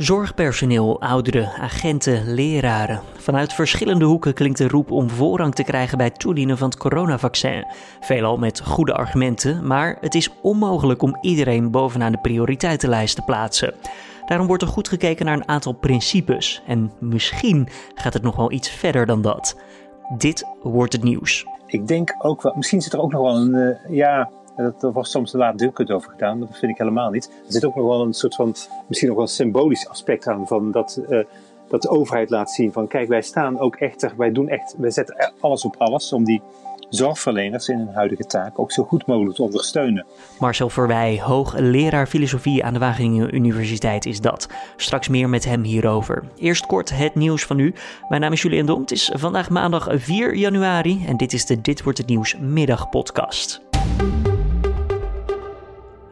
Zorgpersoneel, ouderen, agenten, leraren. Vanuit verschillende hoeken klinkt de roep om voorrang te krijgen bij het toedienen van het coronavaccin. Veelal met goede argumenten, maar het is onmogelijk om iedereen bovenaan de prioriteitenlijst te plaatsen. Daarom wordt er goed gekeken naar een aantal principes. En misschien gaat het nog wel iets verder dan dat. Dit wordt het nieuws. Ik denk ook wel, misschien zit er ook nog wel een, uh, ja, dat wordt soms te laatdunkend over gedaan, maar dat vind ik helemaal niet. Er zit ook nog wel een soort van, misschien nog wel een symbolisch aspect aan, van dat, uh, dat de overheid laat zien van, kijk, wij staan ook echt, wij doen echt, wij zetten alles op alles om die zorgverleners in hun huidige taak ook zo goed mogelijk te ondersteunen. Marcel Verwij, hoogleraar filosofie aan de Wageningen Universiteit is dat. Straks meer met hem hierover. Eerst kort het nieuws van nu. Mijn naam is Julian Dom. Het is vandaag maandag 4 januari en dit is de Dit wordt het nieuws middagpodcast.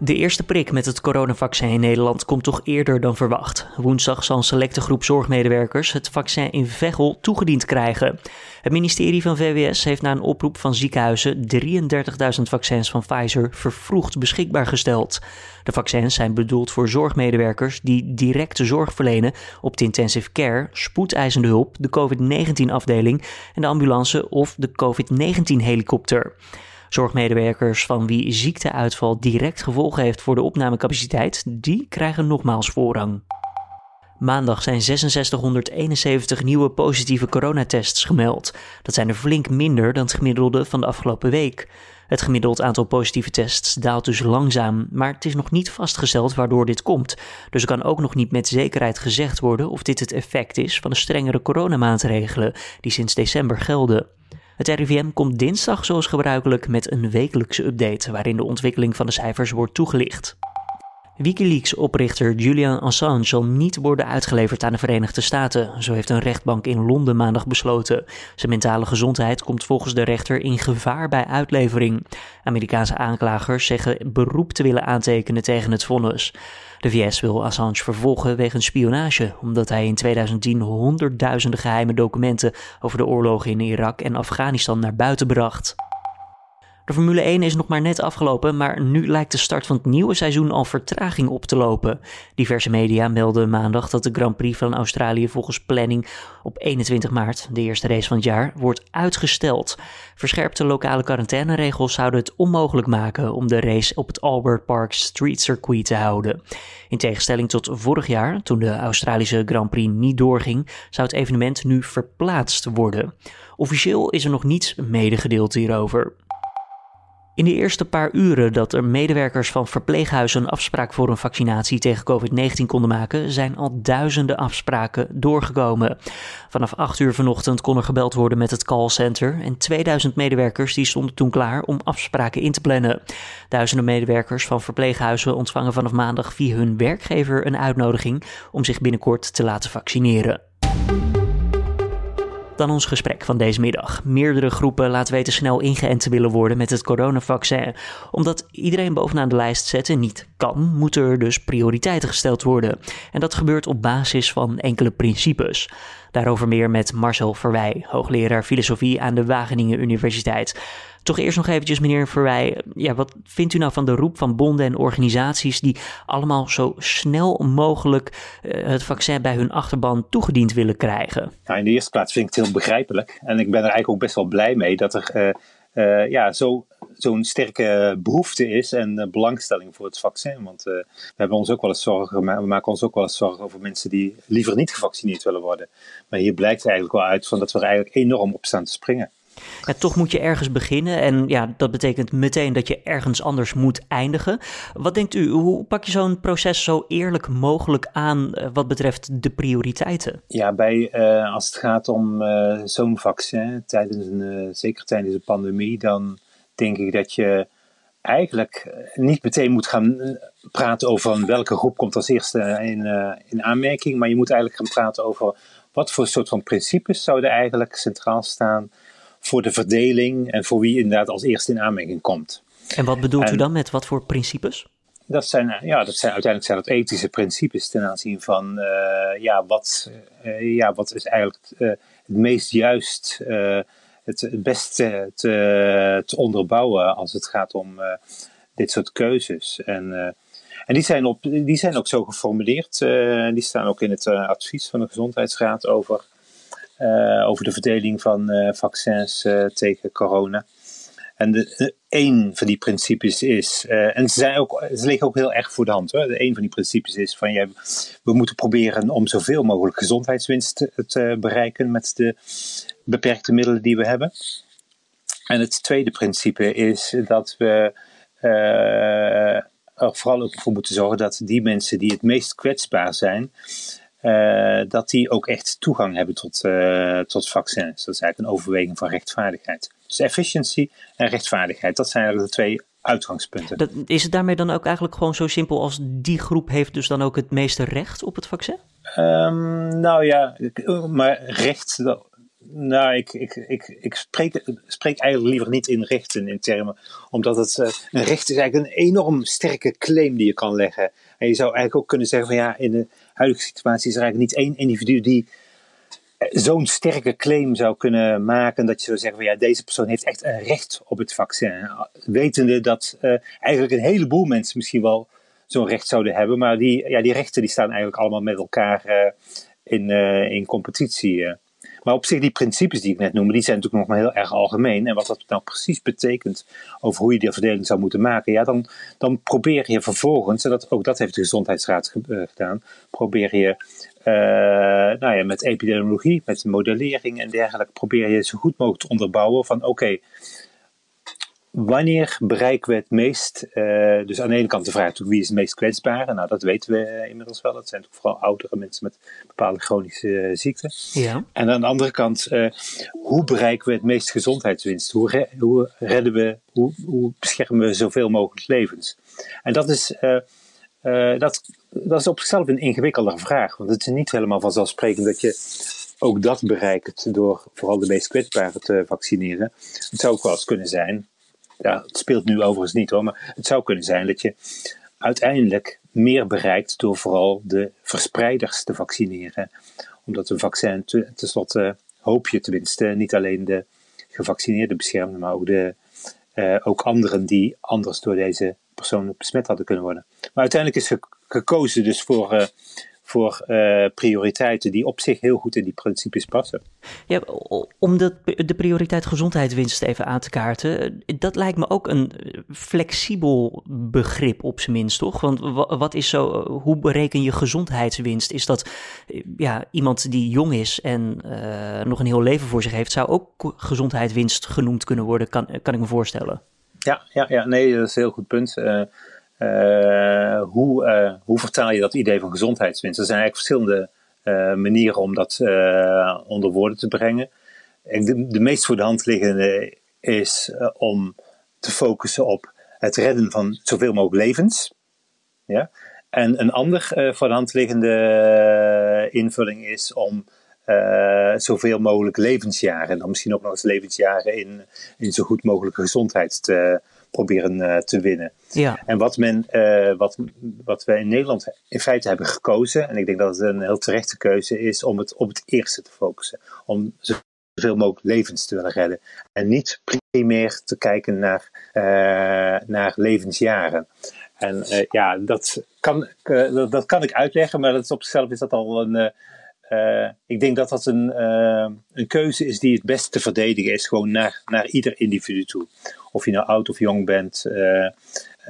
De eerste prik met het coronavaccin in Nederland komt toch eerder dan verwacht. Woensdag zal een selecte groep zorgmedewerkers het vaccin in Veghel toegediend krijgen. Het ministerie van VWS heeft na een oproep van ziekenhuizen 33.000 vaccins van Pfizer vervroegd beschikbaar gesteld. De vaccins zijn bedoeld voor zorgmedewerkers die directe zorg verlenen op de intensive care, spoedeisende hulp, de COVID-19-afdeling en de ambulance of de COVID-19-helikopter. Zorgmedewerkers van wie ziekteuitval direct gevolgen heeft voor de opnamecapaciteit, die krijgen nogmaals voorrang. Maandag zijn 6671 nieuwe positieve coronatests gemeld. Dat zijn er flink minder dan het gemiddelde van de afgelopen week. Het gemiddeld aantal positieve tests daalt dus langzaam, maar het is nog niet vastgesteld waardoor dit komt. Dus er kan ook nog niet met zekerheid gezegd worden of dit het effect is van de strengere coronamaatregelen die sinds december gelden. Het RIVM komt dinsdag zoals gebruikelijk met een wekelijkse update waarin de ontwikkeling van de cijfers wordt toegelicht. Wikileaks-oprichter Julian Assange zal niet worden uitgeleverd aan de Verenigde Staten, zo heeft een rechtbank in Londen maandag besloten. Zijn mentale gezondheid komt volgens de rechter in gevaar bij uitlevering. Amerikaanse aanklagers zeggen beroep te willen aantekenen tegen het vonnis. De VS wil Assange vervolgen wegens spionage, omdat hij in 2010 honderdduizenden geheime documenten over de oorlogen in Irak en Afghanistan naar buiten bracht. De Formule 1 is nog maar net afgelopen, maar nu lijkt de start van het nieuwe seizoen al vertraging op te lopen. Diverse media melden maandag dat de Grand Prix van Australië volgens planning op 21 maart, de eerste race van het jaar, wordt uitgesteld. Verscherpte lokale quarantaineregels zouden het onmogelijk maken om de race op het Albert Park Street Circuit te houden. In tegenstelling tot vorig jaar, toen de Australische Grand Prix niet doorging, zou het evenement nu verplaatst worden. Officieel is er nog niets medegedeeld hierover. In de eerste paar uren dat er medewerkers van verpleeghuizen afspraak voor een vaccinatie tegen COVID-19 konden maken, zijn al duizenden afspraken doorgekomen. Vanaf 8 uur vanochtend kon er gebeld worden met het callcenter en 2000 medewerkers die stonden toen klaar om afspraken in te plannen. Duizenden medewerkers van verpleeghuizen ontvangen vanaf maandag via hun werkgever een uitnodiging om zich binnenkort te laten vaccineren. Dan ons gesprek van deze middag. Meerdere groepen laten weten snel ingeënt te willen worden met het coronavaccin. Omdat iedereen bovenaan de lijst zetten niet kan, moeten er dus prioriteiten gesteld worden. En dat gebeurt op basis van enkele principes. Daarover meer met Marcel Verwij, hoogleraar filosofie aan de Wageningen Universiteit. Toch eerst nog eventjes, meneer Verwij, ja, wat vindt u nou van de roep van bonden en organisaties die allemaal zo snel mogelijk uh, het vaccin bij hun achterban toegediend willen krijgen? Nou, in de eerste plaats vind ik het heel begrijpelijk. En ik ben er eigenlijk ook best wel blij mee dat er uh, uh, ja, zo zo'n sterke behoefte is en belangstelling voor het vaccin. Want we hebben ons ook wel eens zorgen, we maken ons ook wel eens zorgen over mensen die liever niet gevaccineerd willen worden. Maar hier blijkt eigenlijk wel uit van dat we er eigenlijk enorm op staan te springen. Ja, toch moet je ergens beginnen en ja, dat betekent meteen dat je ergens anders moet eindigen. Wat denkt u, hoe pak je zo'n proces zo eerlijk mogelijk aan uh, wat betreft de prioriteiten? Ja, bij, uh, als het gaat om uh, zo'n vaccin, tijdens een, zeker tijdens een pandemie, dan denk ik dat je eigenlijk niet meteen moet gaan praten over welke groep komt als eerste in, in aanmerking, maar je moet eigenlijk gaan praten over wat voor soort van principes zouden eigenlijk centraal staan voor de verdeling en voor wie inderdaad als eerste in aanmerking komt. En wat bedoelt en, u dan met wat voor principes? Dat zijn, ja, dat zijn uiteindelijk zijn dat ethische principes ten aanzien van uh, ja, wat, uh, ja, wat is eigenlijk uh, het meest juist, het, het beste te, te, onderbouwen als het gaat om dit soort keuzes. En, En die zijn, op, die zijn ook zo geformuleerd. die staan ook in het advies van de Gezondheidsraad over, over de verdeling van vaccins tegen corona. En de, een van die principes is, en ze, zijn ook, ze liggen ook heel erg voor de hand hoor. De een van die principes is van ja, we moeten proberen om zoveel mogelijk gezondheidswinst te, bereiken met de beperkte middelen die we hebben. En het tweede principe is dat we er vooral ook voor moeten zorgen dat die mensen die het meest kwetsbaar zijn, uh, dat die ook echt toegang hebben tot, uh, tot vaccins. Dat is eigenlijk een overweging van rechtvaardigheid. Dus efficiëntie en rechtvaardigheid, dat zijn eigenlijk de twee uitgangspunten. Dat, is het daarmee dan ook eigenlijk gewoon zo simpel als die groep heeft dus dan ook het meeste recht op het vaccin? Um, nou ja, maar recht, nou, ik, ik, ik, ik spreek, spreek eigenlijk liever niet in rechten in termen, omdat het, uh, een recht is eigenlijk een enorm sterke claim die je kan leggen. En je zou eigenlijk ook kunnen zeggen van ja, in huidige situatie is er eigenlijk niet één individu die zo'n sterke claim zou kunnen maken dat je zou zeggen van ja, deze persoon heeft echt een recht op het vaccin. Wetende dat uh, eigenlijk een heleboel mensen misschien wel zo'n recht zouden hebben, maar die, ja, die rechten die staan eigenlijk allemaal met elkaar in, in competitie. Maar op zich, die principes die ik net noemde, die zijn natuurlijk nog maar heel erg algemeen. En wat dat nou precies betekent over hoe je die verdeling zou moeten maken, ja, dan, dan probeer je vervolgens, en dat, ook dat heeft de Gezondheidsraad gedaan, probeer je uh, nou ja, met epidemiologie, met modellering en dergelijke, probeer je zo goed mogelijk te onderbouwen van oké, wanneer bereiken we het meest? Uh, dus aan de ene kant de vraag wie is het meest kwetsbaar? Nou, dat weten we inmiddels wel. Dat zijn natuurlijk vooral oudere mensen met bepaalde chronische uh, ziekten. Ja. En aan de andere kant, uh, hoe bereiken we het meest gezondheidswinst? Hoe, re hoe redden we, hoe, hoe, beschermen we zoveel mogelijk levens? En dat is, dat, dat is op zichzelf een ingewikkeldere vraag. Want het is niet helemaal vanzelfsprekend dat je ook dat bereikt door vooral de meest kwetsbaren te vaccineren. Het zou ook wel eens kunnen zijn ja, het speelt nu overigens niet hoor, maar het zou kunnen zijn dat je uiteindelijk meer bereikt door vooral de verspreiders te vaccineren. Omdat een vaccin tenslotte hoop je tenminste niet alleen de gevaccineerden beschermen, maar ook, de, uh, ook anderen die anders door deze persoon besmet hadden kunnen worden. Maar uiteindelijk is gekozen dus voor uh, voor uh, prioriteiten die op zich heel goed in die principes passen. Ja, om de, de prioriteit gezondheidswinst even aan te kaarten, eh, dat lijkt me ook een eh, flexibel begrip op zijn minst, toch? Want wat is zo, hoe bereken je gezondheidswinst? Is dat ja, iemand die jong is en uh, nog een heel leven voor zich heeft, zou ook gezondheidswinst genoemd kunnen worden, kan, kan ik me voorstellen. Ja, ja, ja, nee, dat is een heel goed punt. Uh, uh, hoe, uh, hoe vertaal je dat idee van gezondheidswinst? Er zijn eigenlijk verschillende uh, manieren om dat onder woorden te brengen. De, de, meest voor de hand liggende is om te focussen op het redden van zoveel mogelijk levens. Ja? En een ander voor de hand liggende invulling is om zoveel mogelijk levensjaren, en dan misschien ook nog eens levensjaren in, in zo goed mogelijke gezondheid te, proberen uh, te winnen. Ja. En wat, men, uh, wat, wat wij in Nederland in feite hebben gekozen, en ik denk dat het een heel terechte keuze is, om het op het eerste te focussen. Om zoveel mogelijk levens te willen redden. En niet primair te kijken naar, uh, naar levensjaren. En ja, dat kan, dat kan ik uitleggen, maar dat is op zichzelf is dat al een uh, ik denk dat dat een, uh, een keuze is die het best te verdedigen is, gewoon naar, naar ieder individu toe. Of je nou oud of jong bent, uh,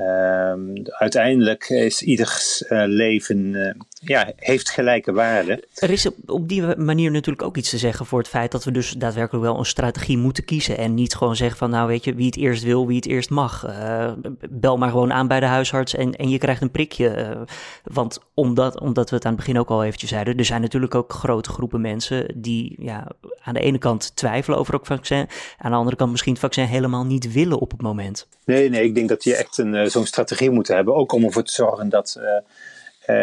Um, uiteindelijk is ieders leven ja, heeft gelijke waarde. Er is op, die manier natuurlijk ook iets te zeggen voor het feit dat we dus daadwerkelijk wel een strategie moeten kiezen. En niet gewoon zeggen van nou weet je, wie het eerst wil, wie het eerst mag. Uh, bel maar gewoon aan bij de huisarts en, en je krijgt een prikje. want omdat, omdat we het aan het begin ook al eventjes zeiden, er zijn natuurlijk ook grote groepen mensen die ja, aan de ene kant twijfelen over het vaccin. Aan de andere kant misschien het vaccin helemaal niet willen op het moment. Nee, nee, ik denk dat je echt een zo'n strategie moeten hebben. Ook om ervoor te zorgen dat, uh,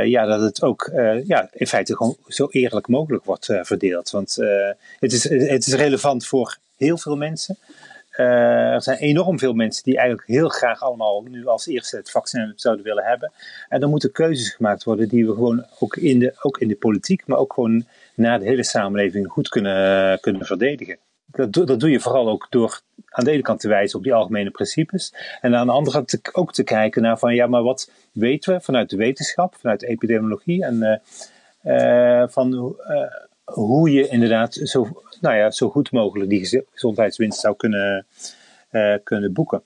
ja, dat het ook ja, in feite gewoon zo eerlijk mogelijk wordt verdeeld. Want het, is, het is relevant voor heel veel mensen. er zijn enorm veel mensen die eigenlijk heel graag allemaal nu als eerste het vaccin zouden willen hebben. En dan moeten keuzes gemaakt worden die we gewoon ook in de, ook in de politiek, maar ook gewoon naar de hele samenleving goed kunnen, kunnen verdedigen dat, dat doe je vooral ook door aan de ene kant te wijzen op die algemene principes. En aan de andere kant ook te kijken naar van ja, maar wat weten we vanuit de wetenschap, vanuit de epidemiologie en van hoe je inderdaad zo, nou ja, zo goed mogelijk die gezondheidswinst zou kunnen, kunnen boeken.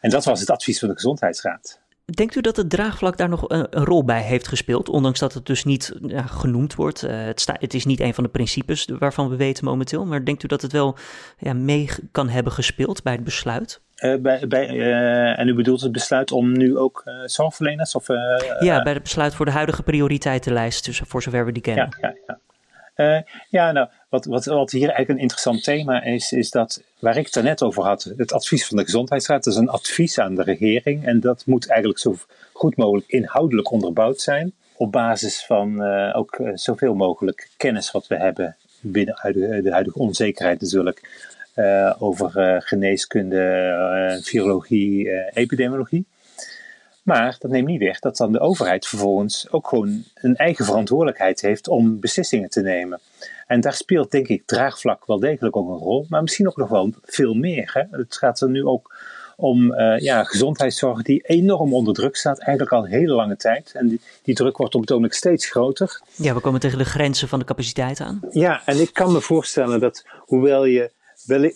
En dat was het advies van de Gezondheidsraad. Denkt u dat het draagvlak daar nog een, een rol bij heeft gespeeld, ondanks dat het dus niet ja, genoemd wordt? Uh, het, sta, het, is niet een van de principes waarvan we weten momenteel, maar denkt u dat het wel ja, mee kan hebben gespeeld bij het besluit? Uh, bij, bij, uh, en u bedoelt het besluit om nu ook zorgverleners? Of, ja, bij het besluit voor de huidige prioriteitenlijst, dus voor zover we die kennen. Ja, ja, ja. Uh, ja, nou, wat, wat, wat hier eigenlijk een interessant thema is, is dat waar ik het net over had, het advies van de Gezondheidsraad, dat is een advies aan de regering en dat moet eigenlijk zo goed mogelijk inhoudelijk onderbouwd zijn, op basis van uh, ook uh, zoveel mogelijk kennis wat we hebben binnen de, de huidige onzekerheid natuurlijk, over geneeskunde, virologie, epidemiologie. Maar dat neemt niet weg dat dan de overheid vervolgens ook gewoon een eigen verantwoordelijkheid heeft om beslissingen te nemen. En daar speelt denk ik draagvlak wel degelijk ook een rol, maar misschien ook nog wel veel meer. Hè? Het gaat er nu ook om uh, ja, gezondheidszorg die enorm onder druk staat, eigenlijk al een hele lange tijd. En die, die druk wordt op het ogenblik steeds groter. Ja, we komen tegen de grenzen van de capaciteit aan. Ja, en ik kan me voorstellen dat hoewel je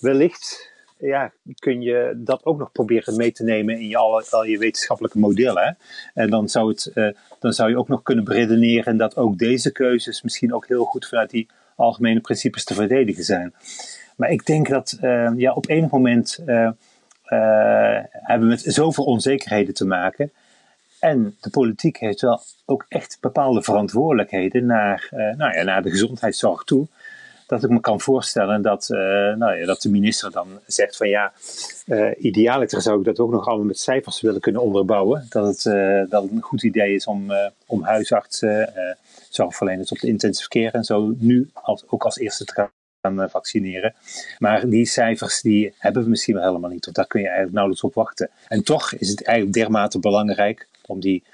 wellicht ja, kun je dat ook nog proberen mee te nemen in je, al, al je wetenschappelijke modellen. En dan zou, het, uh, dan zou je ook nog kunnen beredeneren dat ook deze keuzes misschien ook heel goed vanuit die algemene principes te verdedigen zijn. Maar ik denk dat uh, ja, op enig moment uh, hebben we met zoveel onzekerheden te maken. En de politiek heeft wel ook echt bepaalde verantwoordelijkheden naar, nou ja, naar de gezondheidszorg toe dat ik me kan voorstellen dat, uh, nou ja, dat de minister dan zegt van ja, uh, idealiter zou ik dat ook nog allemaal met cijfers willen kunnen onderbouwen. Dat het, uh, dat een goed idee is om, om huisartsen, zorgverleners op de intensive care en zo nu als, ook als eerste te gaan vaccineren. Maar die cijfers die hebben we misschien wel helemaal niet, of daar kun je eigenlijk nauwelijks op wachten. En toch is het eigenlijk dermate belangrijk om die,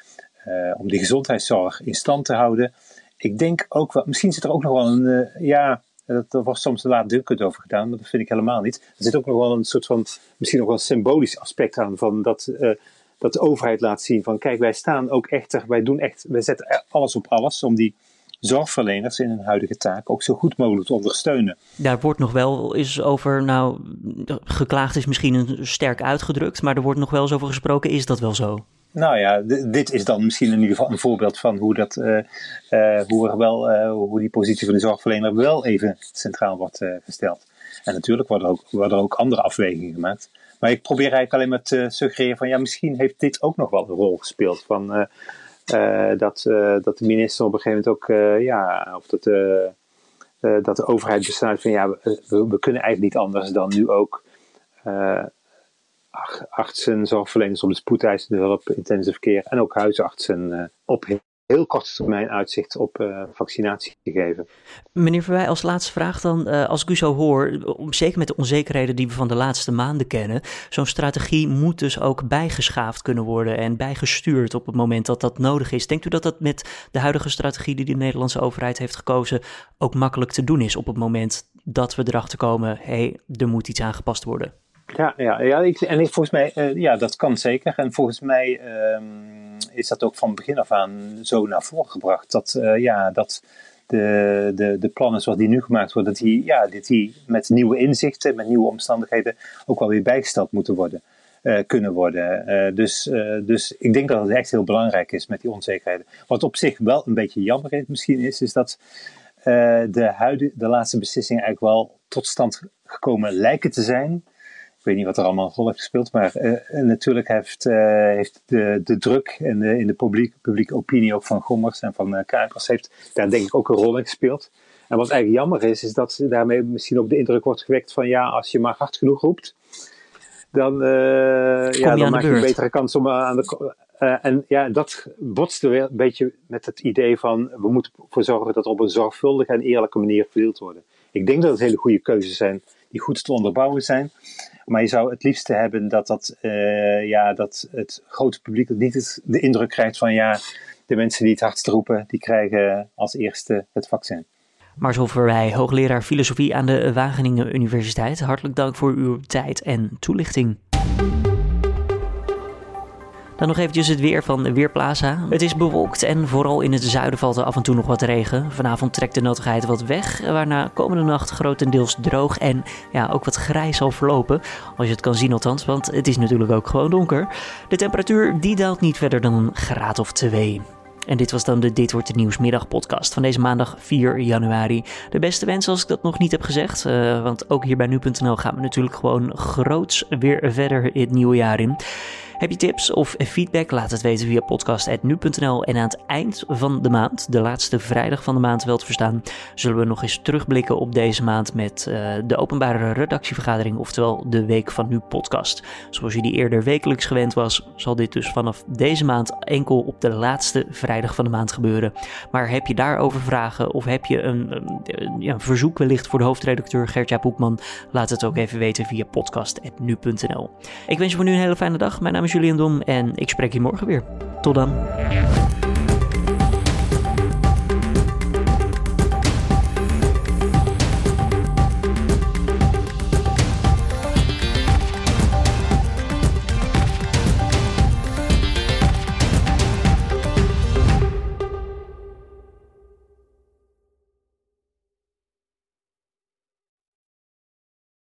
om die gezondheidszorg in stand te houden. Ik denk ook wel, misschien zit er ook nog wel een, ja, dat wordt soms laatdunkend over gedaan, maar dat vind ik helemaal niet. Er zit ook nog wel een soort van, misschien nog wel een symbolisch aspect aan, van dat, uh, dat de overheid laat zien van, kijk, wij staan ook echt, wij doen echt, wij zetten alles op alles om die zorgverleners in hun huidige taak ook zo goed mogelijk te ondersteunen. Daar wordt nog wel eens over, nou, geklaagd is misschien een sterk uitgedrukt, maar er wordt nog wel eens over gesproken, is dat wel zo? Nou ja, dit is dan misschien in ieder geval een voorbeeld van hoe, dat, uh, uh, hoe, er wel, uh, hoe die positie van de zorgverlener wel even centraal wordt gesteld. En natuurlijk worden er, ook, worden er ook andere afwegingen gemaakt. Maar ik probeer eigenlijk alleen maar te suggereren van ja, misschien heeft dit ook nog wel een rol gespeeld. Van, dat, dat de minister op een gegeven moment ook, ja, of dat, dat de overheid besluit van ja, we, we, kunnen eigenlijk niet anders dan nu ook artsen, zorgverleners op de spoedeisende hulp, intensive care en ook huisartsen uh, op heel korte termijn uitzicht op uh, vaccinatie te geven. Meneer Verwij, als laatste vraag dan, uh, als ik u zo hoor, zeker met de onzekerheden die we van de laatste maanden kennen, zo'n strategie moet dus ook bijgeschaafd kunnen worden en bijgestuurd op het moment dat dat nodig is. Denkt u dat dat met de huidige strategie die de Nederlandse overheid heeft gekozen ook makkelijk te doen is op het moment dat we erachter komen, hé, hey, er moet iets aangepast worden? Ja, ja, ja en ik, volgens mij, uh, ja, dat kan zeker. En volgens mij um, is dat ook van begin af aan zo naar voren gebracht. Dat, uh, ja, dat de, de, de plannen zoals die nu gemaakt worden, dat die, ja, dat die met nieuwe inzichten, met nieuwe omstandigheden ook wel weer bijgesteld moeten worden. Uh, kunnen worden. dus, dus ik denk dat het echt heel belangrijk is met die onzekerheden. Wat op zich wel een beetje jammer is, misschien is, is dat de, de laatste beslissingen eigenlijk wel tot stand gekomen lijken te zijn ik weet niet wat er allemaal een rol heeft gespeeld, maar uh, natuurlijk heeft, uh, heeft de, de druk en de, in de publiek, publieke opinie ook van Gommers en van uh, Kuipers heeft daar denk ik ook een rol in gespeeld. En wat eigenlijk jammer is, is dat daarmee misschien ook de indruk wordt gewekt van ja, als je maar hard genoeg roept, dan, ja, dan maak je een betere kans om aan de. en ja, dat botste weer een beetje met het idee van we moeten ervoor zorgen dat er op een zorgvuldige en eerlijke manier verdeeld worden. Ik denk dat het hele goede keuzes zijn die goed te onderbouwen zijn. Maar je zou het liefste hebben dat, dat, uh, ja, dat het grote publiek niet de indruk krijgt van ja, de mensen die het hardst roepen, die krijgen als eerste het vaccin. Marcel Verwij, hoogleraar filosofie aan de Wageningen Universiteit. Hartelijk dank voor uw tijd en toelichting. Dan nog eventjes het weer van Weerplaza. Het is bewolkt en vooral in het zuiden valt er af en toe nog wat regen. Vanavond trekt de nattigheid wat weg, waarna komende nacht grotendeels droog en ja, ook wat grijs zal verlopen. Als je het kan zien althans, want het is natuurlijk ook gewoon donker. De temperatuur die daalt niet verder dan een graad of twee. En dit was dan de Dit Wordt de Nieuwsmiddag podcast van deze maandag 4 januari. De beste wens als ik dat nog niet heb gezegd, uh, want ook hier bij nu.nl gaan we natuurlijk gewoon groots weer verder het nieuwe jaar in. Heb je tips of feedback? Laat het weten via podcast.nu.nl. En aan het eind van de maand, de laatste vrijdag van de maand wel te verstaan, zullen we nog eens terugblikken op deze maand met uh, de openbare redactievergadering, oftewel de Week van Nu podcast. Zoals je die eerder wekelijks gewend was, zal dit dus vanaf deze maand enkel op de laatste vrijdag van de maand gebeuren. Maar heb je daarover vragen of heb je een verzoek wellicht voor de hoofdredacteur Gertja Boekman? Laat het ook even weten via podcast.nu.nl. Ik wens je voor nu een hele fijne dag. Mijn naam is Julian Dom en ik spreek je morgen weer. Tot dan.